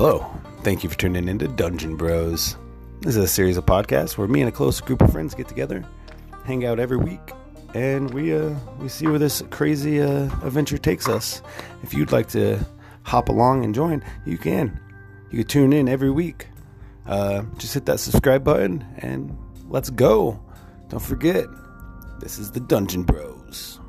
Hello. Thank you for tuning into Dungeon Bros. This is a series of podcasts where me and a close group of friends get together, hang out every week, and we uh, we see where this crazy uh, adventure takes us. If you'd like to hop along and join, you can. You can tune in every week. Uh, just hit that subscribe button and let's go. Don't forget, this is the Dungeon Bros.